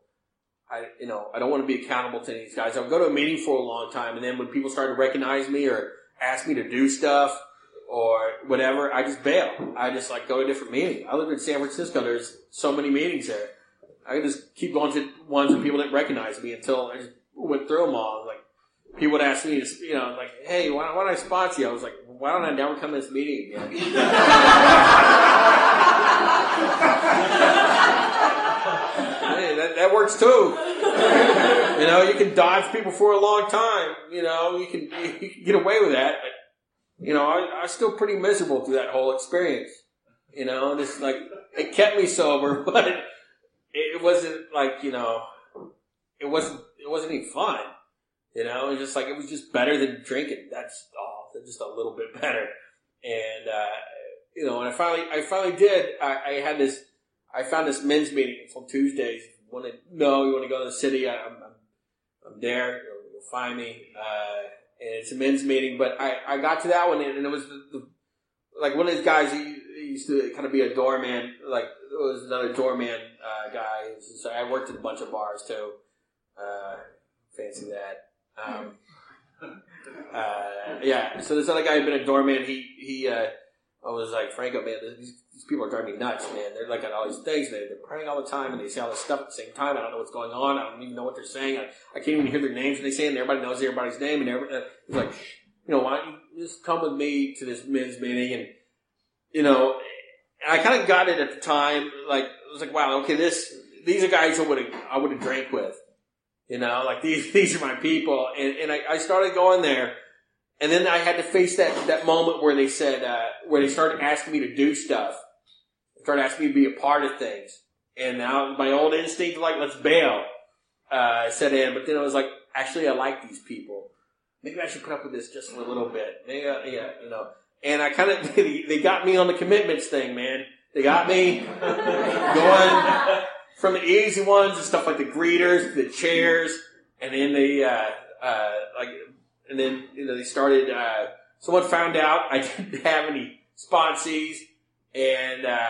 I, you know, I don't want to be accountable to any of these guys. I would go to a meeting for a long time, and then when people started to recognize me or ask me to do stuff or whatever, I just bail. I just like go to a different meeting. I live in San Francisco. There's so many meetings there. I can just keep going to ones where people didn't recognize me until I just went through them all. Like people would ask me, to, you know, like, "Hey, why, why don't I sponsor you?" I was like, "Why don't I never come to this meeting again?" hey, that, that works too. you know, you can dodge people for a long time. You know, you can you can get away with that. But, you know, I, I was still pretty miserable through that whole experience. You know, it's like it kept me sober, but it, it wasn't like you know, it wasn't it wasn't any fun. You know, it was just like it was just better than drinking. That's all, just a little bit better. And uh, you know, and I finally I finally did. I, I had this. I found this men's meeting. It's on Tuesdays. You want to know, you want to go to the city. I, I'm, I'm I'm there. You'll, you'll find me. Uh, and it's a men's meeting. But I, I got to that one, and it was the, the like one of these guys. He, he used to kind of be a doorman. Like it was another doorman uh, guy. So I worked at a bunch of bars too. Uh, fancy that. Um, uh, yeah. So this other guy had been a doorman. He he. Uh, I was like, Franco, man, these, these people are driving me nuts, man. They're like on all these things. They're, they're praying all the time, and they say all this stuff at the same time. I don't know what's going on. I don't even know what they're saying. I, I can't even hear their names when they say it. And everybody knows everybody's name. And every, uh, he's like, you know, why don't you just come with me to this men's meeting? And you know, and I kind of got it at the time. Like, I was like, wow, okay, this these are guys I would I would have drank with. You know, like these these are my people. And and I, I started going there. And then I had to face that, that moment where they said, uh, where they started asking me to do stuff. They started asking me to be a part of things. And now my old instinct, like, let's bail, uh, set in. But then I was like, actually, I like these people. Maybe I should put up with this just a little bit. Maybe, uh, yeah, you know. And I kind of, they got me on the commitments thing, man. They got me going from the easy ones and stuff like the greeters, the chairs, and then they, uh, uh, like, and then you know they started. Uh, someone found out I didn't have any sponsees, and uh,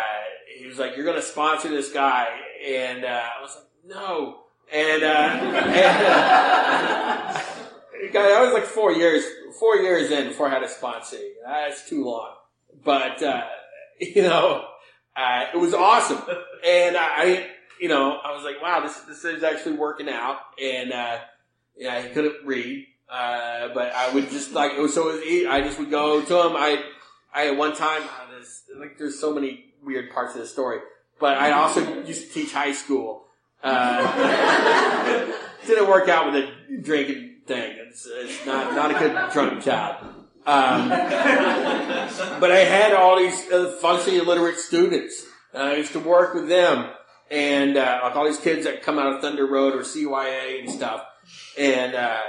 he was like, "You're going to sponsor this guy," and uh, I was like, "No." And, uh, and guy, I was like four years, four years in before I had a sponsee. That's too long, but uh, you know, uh, it was awesome, and I, you know, I was like, "Wow, this this is actually working out," and uh, yeah, he couldn't read. Uh, but I would just like it was so easy. I just would go to him. I I at one time there's, like there's so many weird parts of the story, but I also used to teach high school. Uh, didn't work out with a drinking thing. It's, it's not not a good drunk child. Um, but I had all these uh, functionally illiterate students. Uh, I used to work with them, and uh, like all these kids that come out of Thunder Road or CYA and stuff. And uh,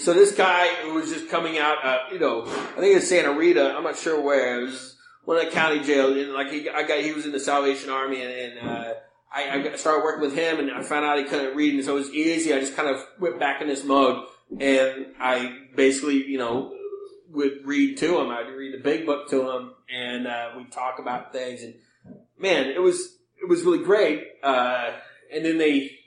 so this guy who was just coming out, uh, you know, I think it's Santa Rita. I'm not sure where. It was one of the county jails. And like he, I got, he was in the Salvation Army, and, and uh, I, I started working with him, and I found out he couldn't read, and so it was easy. I just kind of went back in this mode, and I basically, you know, would read to him. I'd read the big book to him, and uh, we'd talk about things. And man, it was it was really great. Uh, and then they,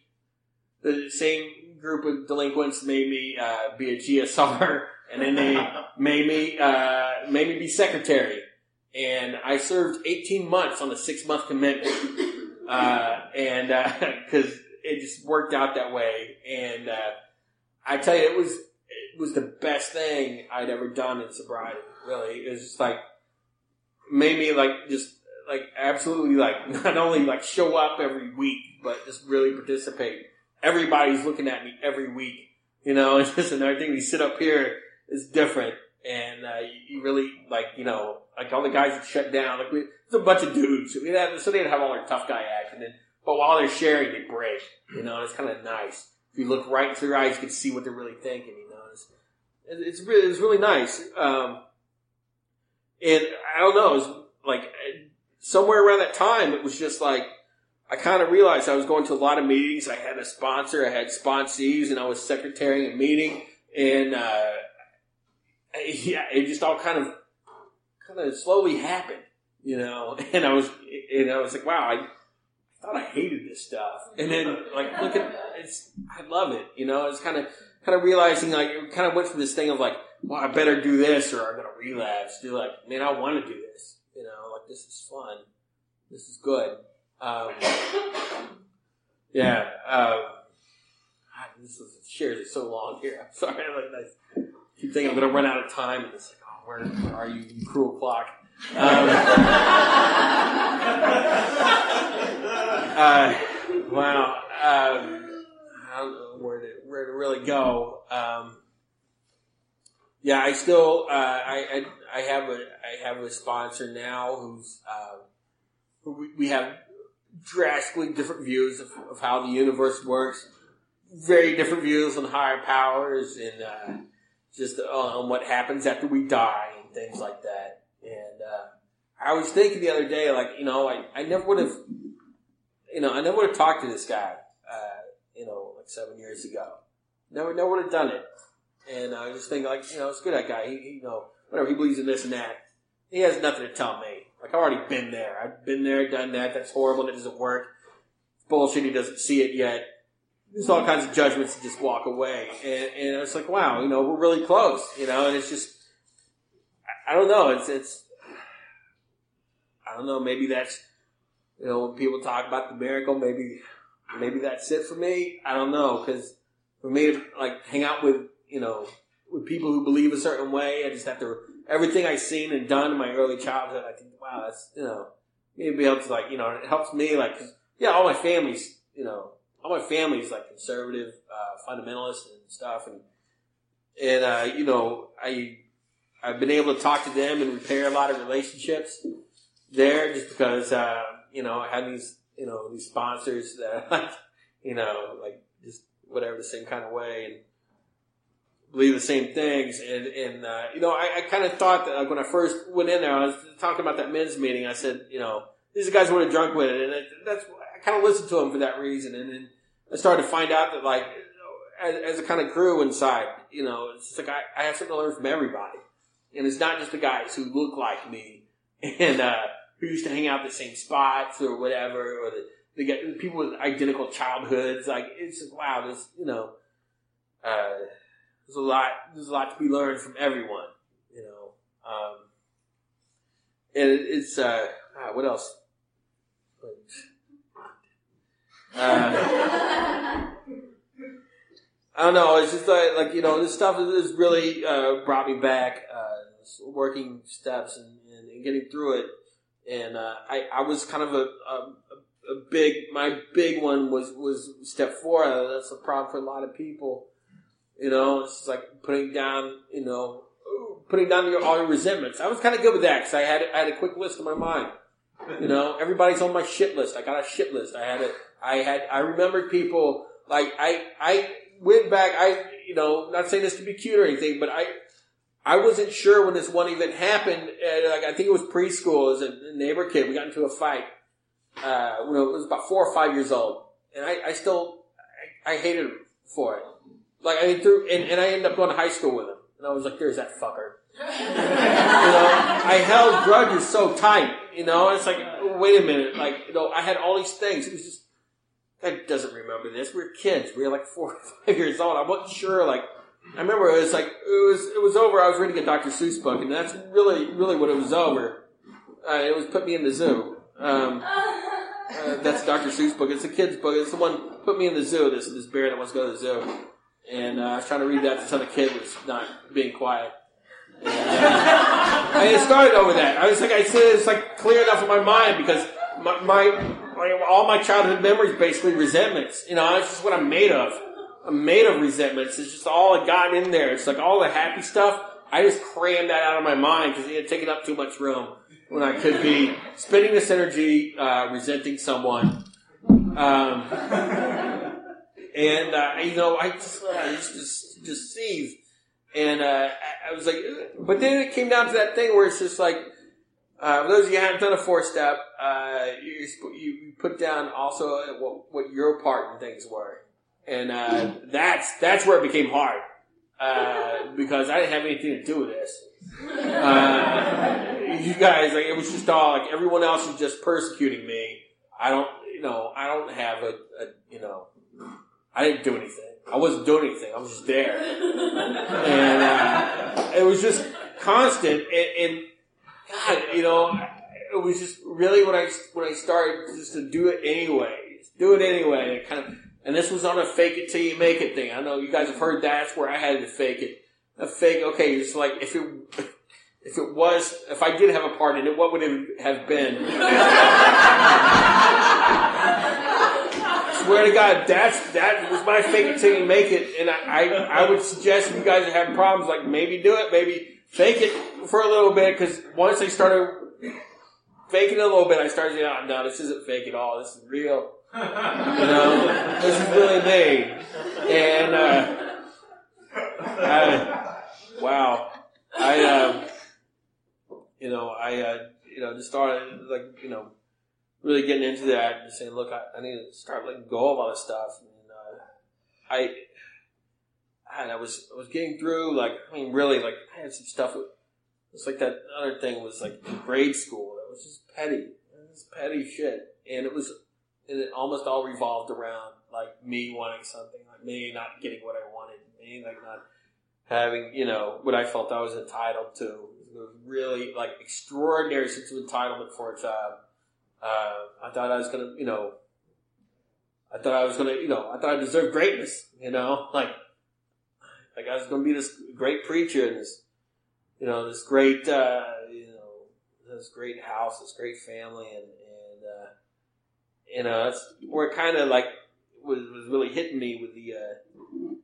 the same group of delinquents made me uh, be a GSR, and then they made me uh, made me be secretary. And I served 18 months on a six month commitment, uh, and because it just worked out that way. And I tell you, it was was the best thing I'd ever done in sobriety. Really, it was just like made me like just like absolutely like not only like show up every week, but just really participate. Everybody's looking at me every week. You know, it's just another thing. You sit up here is different, and uh, you, really like you know like all the guys that shut down. Like we, it's a bunch of dudes. We had, so they'd have all their tough guy act, and then but while they're sharing, they break. You know, it's kind of nice. If you look right into their eyes, you can see what they're really thinking. It's really it's really nice. Um, and I don't know, it was like somewhere around that time, it was just like I kind of realized I was going to a lot of meetings. I had a sponsor, I had sponsees, and I was secretarying a meeting, and uh, yeah, it just all kind of kind of slowly happened, you know. And I was and I was like, wow, I thought I hated this stuff, and then like look at it's, I love it, you know. It's kind of kind of realizing like it kind of went from this thing of like, well, I better do this or I'm gonna relapse. Do like, man, I want to do this, you know. Like this is fun, this is good. Um, yeah. Um, this is shares is so long here. I'm sorry. I, like, I keep thinking I'm going to run out of time, and it's like, oh, where, are you, you cruel clock? Um, uh, wow. Um, I don't know where to really go. Um, yeah, I still uh, I, I I have a I have a sponsor now who's uh, who we, have drastically different views of, of how the universe works, very different views on higher powers and uh, just on what happens after we die and things like that. And uh, I was thinking the other day, like you know, I, I never would have, you know, I never would have talked to this guy, uh, you know, like seven years ago. Never, never would have done it. And I just think, like, you know, it's good that guy. He, he, you know, whatever he believes in this and that. He has nothing to tell me. Like I've already been there. I've been there, done that. That's horrible. and It doesn't work. Bullshit. He doesn't see it yet. There's all kinds of judgments to just walk away. And, and it's like, wow, you know, we're really close, you know, and it's just, I, I don't know. It's, it's, I don't know. Maybe that's, you know, when people talk about the miracle, maybe, maybe that's it for me. I don't know. Cause for me to like hang out with, you know, with people who believe a certain way, I just have to everything I've seen and done in my early childhood, I think, wow, that's, you know, maybe to like, you know, it helps me like, yeah, all my family's, you know, all my family's like conservative, uh, fundamentalist and stuff. And, and, uh, you know, I, I've been able to talk to them and repair a lot of relationships there just because, uh, you know, I had these, you know, these sponsors that like, you know, like just whatever the same kind of way. And, believe the same things. And, and uh, you know, I, I kind of thought that like, when I first went in there, I was talking about that men's meeting. I said, you know, these guys who are drunk with it. And it, that's, I kind of listened to them for that reason. And then I started to find out that like, as, as it kind of grew inside, you know, it's just like I, I have something to learn from everybody. And it's not just the guys who look like me and, uh, who used to hang out the same spots or whatever, or the, the, the people with identical childhoods. Like, it's wow, this, you know, uh, there's a lot there's a lot to be learned from everyone, you know. Um, and it, it's uh, ah, what else? Uh, I don't know. It's just like, like you know, this stuff has really uh, brought me back. Uh, working steps and, and, and, getting through it. And uh, I, I was kind of a, a, a big, my big one was, was step four. That's a problem for a lot of people. You know, it's like putting down, you know, putting down your, all your resentments. I was kind of good with that because I had, I had a quick list in my mind. You know, everybody's on my shit list. I got a shit list. I had it. I had, I remembered people like I, I went back. I, you know, not saying this to be cute or anything, but I, I wasn't sure when this one event happened. Like I think it was preschool. As a neighbor kid, we got into a fight. Uh, when it was about four or five years old, and I, I still, I, I hated him for it. Like I threw, and, and I ended up going to high school with him, and I was like, "There's that fucker." you know, I held grudges so tight. You know, it's like, wait a minute, like you know, I had all these things. It was just, I doesn't remember this. We were kids. We were like four or five years old. I wasn't sure, like I remember it was like it was it was over. I was reading a Dr. Seuss book, and that's really really what it was over. Uh, it was put me in the zoo. Um, uh, that's Dr. Seuss book. It's a kid's book. It's the one put me in the zoo. This this bear that wants to go to the zoo, and uh, I was trying to read that to tell the kid was not being quiet. And, uh, I it started over that. I was like, I said, it's like clear enough in my mind because my, my all my childhood memories basically resentments. You know, that's just what I'm made of. I'm made of resentments. It's just all I got in there. It's like all the happy stuff. I just crammed that out of my mind because it had taken up too much room when I could be spending this energy uh, resenting someone. Um, and uh, you know, I just, uh, just just and uh, I was like, but then it came down to that thing where it's just like. Uh, for those of you who haven't done a four step, uh, you, you put down also what, what your part in things were and uh, that's that's where it became hard uh, because I didn't have anything to do with this. You guys, like it was just all like everyone else is just persecuting me. I don't, you know, I don't have a, a you know, I didn't do anything. I wasn't doing anything. I was just there, and uh, it was just constant. And, and God, you know, it was just really when I when I started just to do it anyway, do it anyway. It kind of and this was on a fake it till you make it thing. I know you guys have heard that's where I had to fake it. A fake, okay, it's like if it, if it was, if I did have a part in it, what would it have been? Swear to God, that's, that was my fake it till you make it. And I, I, I would suggest if you guys are having problems, like maybe do it, maybe fake it for a little bit, because once I started faking it a little bit, I started saying, oh, no, this isn't fake at all. This is real. You know, this is really me. And uh, I, wow, I, uh, you know, I, uh, you know, just started like, you know, really getting into that and saying, look, I, I need to start letting go of all this stuff. And uh, I, and I was, I was getting through like, I mean, really, like, I had some stuff. It's like that other thing was like grade school. That was just petty. It was petty shit, and it was and it almost all revolved around like me wanting something, like me not getting what I wanted, me like not having you know what I felt I was entitled to. Really like extraordinary sense of entitlement for a child. Uh, I thought I was gonna, you know, I thought I was gonna, you know, I thought I deserved greatness, you know, like like I was gonna be this great preacher and this, you know, this great, uh, you know, this great house, this great family, and and uh, you know, that's where it kind of like was was really hitting me with the uh,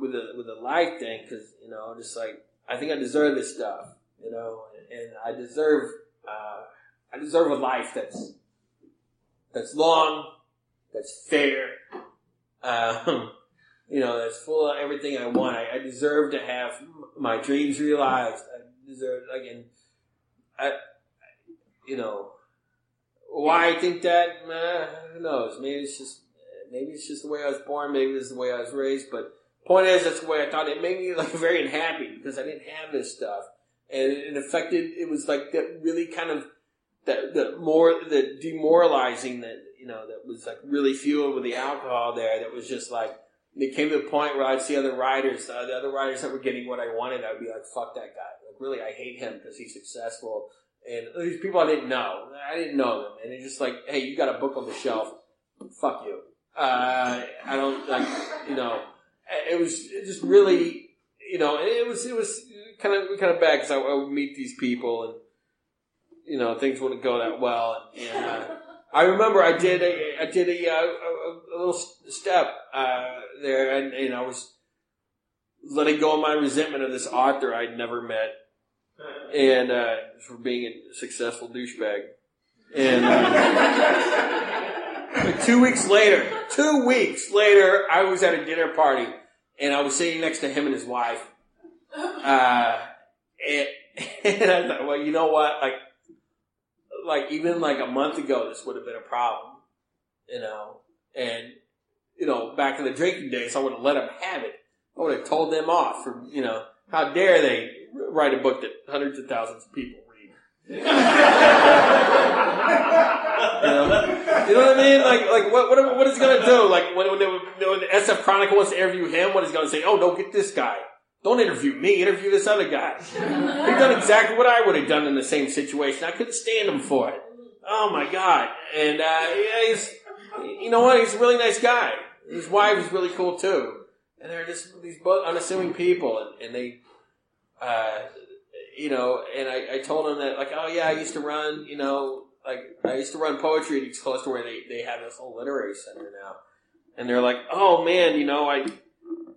with the with the life thing because you know, just like I think I deserve this stuff, you know, and, I deserve uh, I deserve a life that's that's long, that's fair, um, you know, that's full of everything I want. I, I deserve to have my dreams realized. I deserve again, I, you know, why I think that, who knows? Maybe it's just maybe it's just the way I was born. Maybe it's the way I was raised. But point is, that's the way I thought. It made me like very unhappy because I didn't have this stuff, and it affected. It was like that really kind of that the more the demoralizing that you know that was like really fueled with the alcohol there. That was just like it came to the point where I'd see other writers, uh, the other writers that were getting what I wanted. I'd be like, "Fuck that guy!" Like really, I hate him because he's successful and these people I didn't know. I didn't know them, and it's just like, hey, you got a book on the shelf. Fuck you. Uh, I don't like, you know. It was just really, you know, it was it was kind of kind of bad because I, I, would meet these people and you know things wouldn't go that well, and, and uh, I remember I did a, I did a, uh, a, a little step, uh, there and, and I was letting go of my resentment of this author I'd never met and, uh, for being a successful douchebag. And, uh, two weeks later, two weeks later, I was at a dinner party and I was sitting next to him and his wife. Uh, and, and I thought, well, you know what? Like, like even like a month ago, this would have been a problem, you know. And you know, back in the drinking days, I would have let them have it. I would have told them off for you know, how dare they write a book that hundreds of thousands of people read. you, know? you know what I mean? Like, like what, what, what is he gonna do? Like when, when, they, when the SF Chronicle wants to interview him, what is he gonna say? Oh, don't get this guy. Don't interview me, interview this other guy. He's done exactly what I would have done in the same situation. I couldn't stand him for it. Oh my god. And, uh, yeah, he's, you know what? He's a really nice guy. His wife is really cool too. And they're just these unassuming people and, and they, uh, you know, and I, I told him that like, oh yeah, I used to run, you know, like I used to run poetry It's close to where they, they have this whole literary center now. And they're like, oh man, you know, I,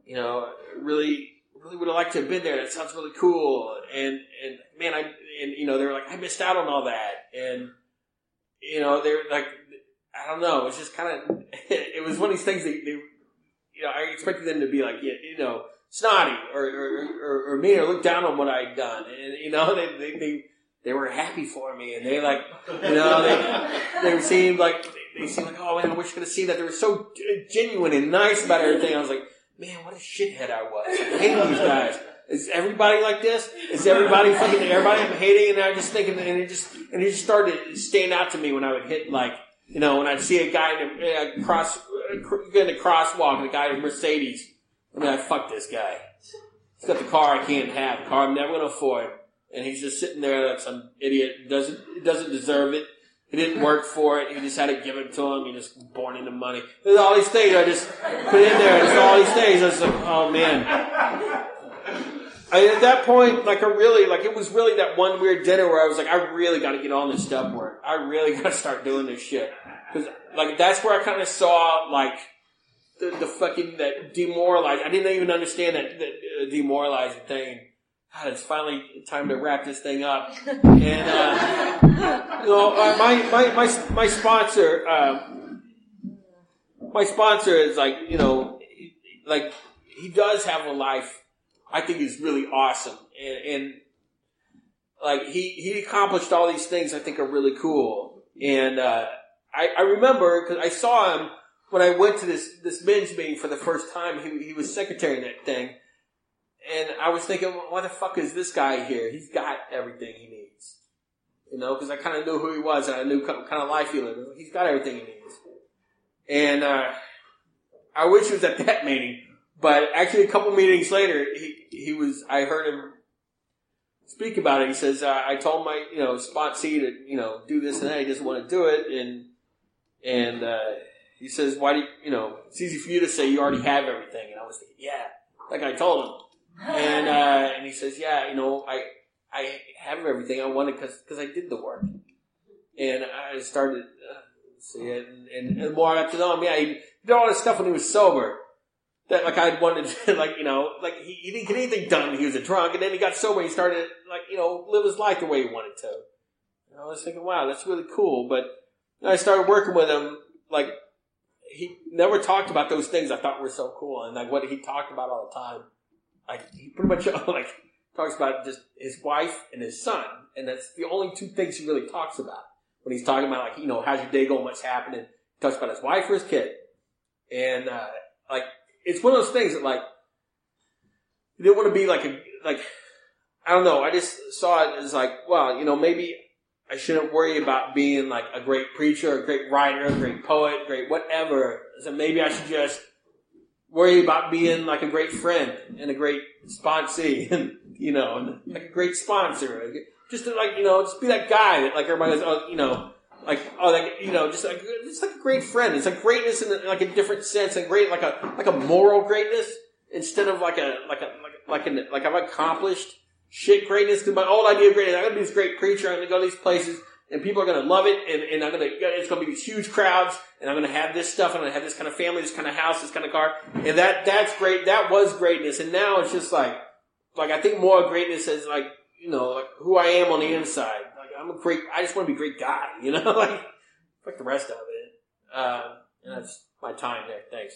you know, really, really would have liked to have been there. That sounds really cool. And, and man, I, and you know, they were like, I missed out on all that. And, you know, they were like, I don't know. It's just kind of, it was one of these things that they, you know, I expected them to be like, you know, snotty or, or, or, or mean or look down on what I'd done. And, you know, they, they, they, they were happy for me and they like, you know, they, they seemed like, they seemed like, oh man, I wish you could have seen that. They were so uh, genuine and nice about everything. I was like, man, what a shithead I was. I hate these guys. Is everybody like this? Is everybody fucking everybody I'm hating? And I just thinking, and it just and it just started stand out to me when I would hit like you know when I'd see a guy in a, a cross in a crosswalk, and a guy in a Mercedes. I mean, I fuck this guy. He's got the car I can't have, the car I'm never gonna afford, and he's just sitting there like some idiot doesn't doesn't deserve it. He didn't work for it. He just had to give it given to him. He just born into money. There's all these things I just put in there. There's all these things. I was like, oh man. I, at that point, like I really, like it was really that one weird dinner where I was like, I really got to get on this stuff work. I really got to start doing this shit because like that's where I kind of saw like the, the fucking that demoralized. I didn't even understand that, that uh, demoralizing thing God, it's finally time to wrap this thing up. And, uh, you know, uh, my, my, my, my sponsor, uh, my sponsor is like, you know, like, he does have a life I think is really awesome. And, and like, he, he accomplished all these things I think are really cool. And, uh, I, I remember, cause I saw him when I went to this, this men's meeting for the first time. He, he was secretary in that thing and I was thinking, why the fuck is this guy here? He's got everything he needs. You know, because I kind of knew who he was and I knew kind of life he lived. He's got everything he needs. And, uh, I wish he was at that meeting, but actually a couple meetings later, he, he was, I heard him speak about it. He says, uh, I told my, you know, sponsee to, you know, do this and that. He doesn't want to do it. And, and, uh, he says, why do you, you know, it's easy for you to say you already have everything. And I was thinking, yeah, like I told him and uh, and he says, yeah, you know, I I have everything I wanted because because I did the work, and I started uh, see and, and, more after know him. yeah, he did all this stuff when he was sober. That like I'd wanted, to, like you know, like he, he didn't get anything done when he was a drunk, and then he got sober. and He started like you know live his life the way he wanted to. And I was thinking, wow, that's really cool. But I started working with him. Like he never talked about those things I thought were so cool, and like what he talked about all the time like he pretty much like talks about just his wife and his son, and that's the only two things he really talks about when he's talking about like you know how's your day going, what's happening. He talks about his wife or his kid, and uh, like it's one of those things that like you didn't want to be like a like I don't know. I just saw it as like well, you know, maybe I shouldn't worry about being like a great preacher, a great writer, a great poet, great whatever. So maybe I should just worry about being like a great friend and a great sponsee and, you know, and like a great sponsor. Just to like, you know, just be that guy that like everybody goes, oh, you know, like, oh, like, you know, just like, just like a great friend. It's like greatness in like a different sense and great, like a, like a moral greatness instead of like a, like a, like, like an, like I've accomplished shit greatness because my old idea of greatness, I'm going to be this great preacher. I'm going to go to these places and people are going to love it, and, and I'm going to, it's going to be these huge crowds, and I'm going to have this stuff, and I'm going to have this kind of family, this kind of house, this kind of car, and that, that's great, that was greatness, and now it's just like, like I think more greatness is like, you know, like who I am on the inside. Like I'm a great, I just want to be a great guy, you know, like, like the rest of it. Uh, and that's my time there. Thanks.